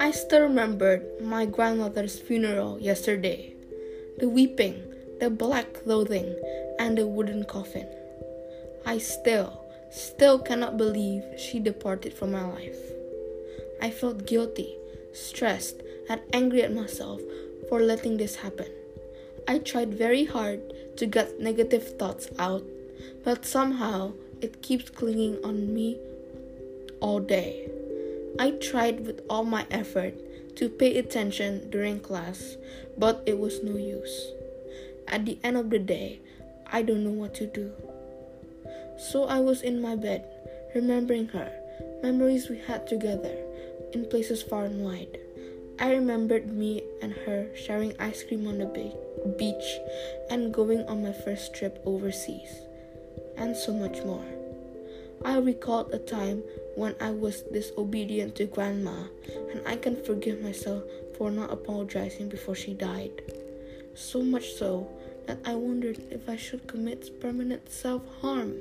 I still remembered my grandmother's funeral yesterday. The weeping, the black clothing, and the wooden coffin. I still, still cannot believe she departed from my life. I felt guilty, stressed, and angry at myself for letting this happen. I tried very hard to get negative thoughts out, but somehow it keeps clinging on me all day. I tried with all my effort to pay attention during class, but it was no use. At the end of the day, I don't know what to do. So I was in my bed, remembering her, memories we had together, in places far and wide. I remembered me and her sharing ice cream on the beach and going on my first trip overseas, and so much more. I recalled a time when I was disobedient to Grandma, and I can forgive myself for not apologizing before she died. So much so that I wondered if I should commit permanent self harm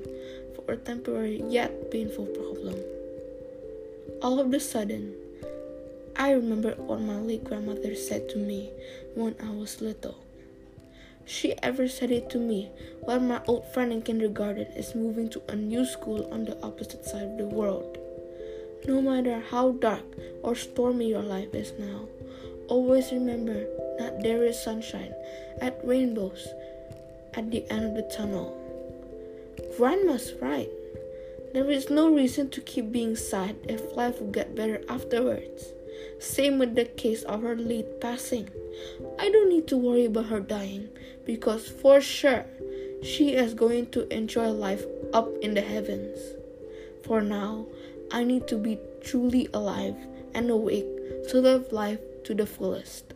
for a temporary yet painful problem. All of a sudden, I remember what my late grandmother said to me when I was little. She ever said it to me while my old friend in kindergarten is moving to a new school on the opposite side of the world. No matter how dark or stormy your life is now, always remember that there is sunshine at rainbows at the end of the tunnel. Grandma's right. There is no reason to keep being sad if life will get better afterwards. Same with the case of her late passing. I don't need to worry about her dying because for sure she is going to enjoy life up in the heavens. For now, I need to be truly alive and awake to live life to the fullest.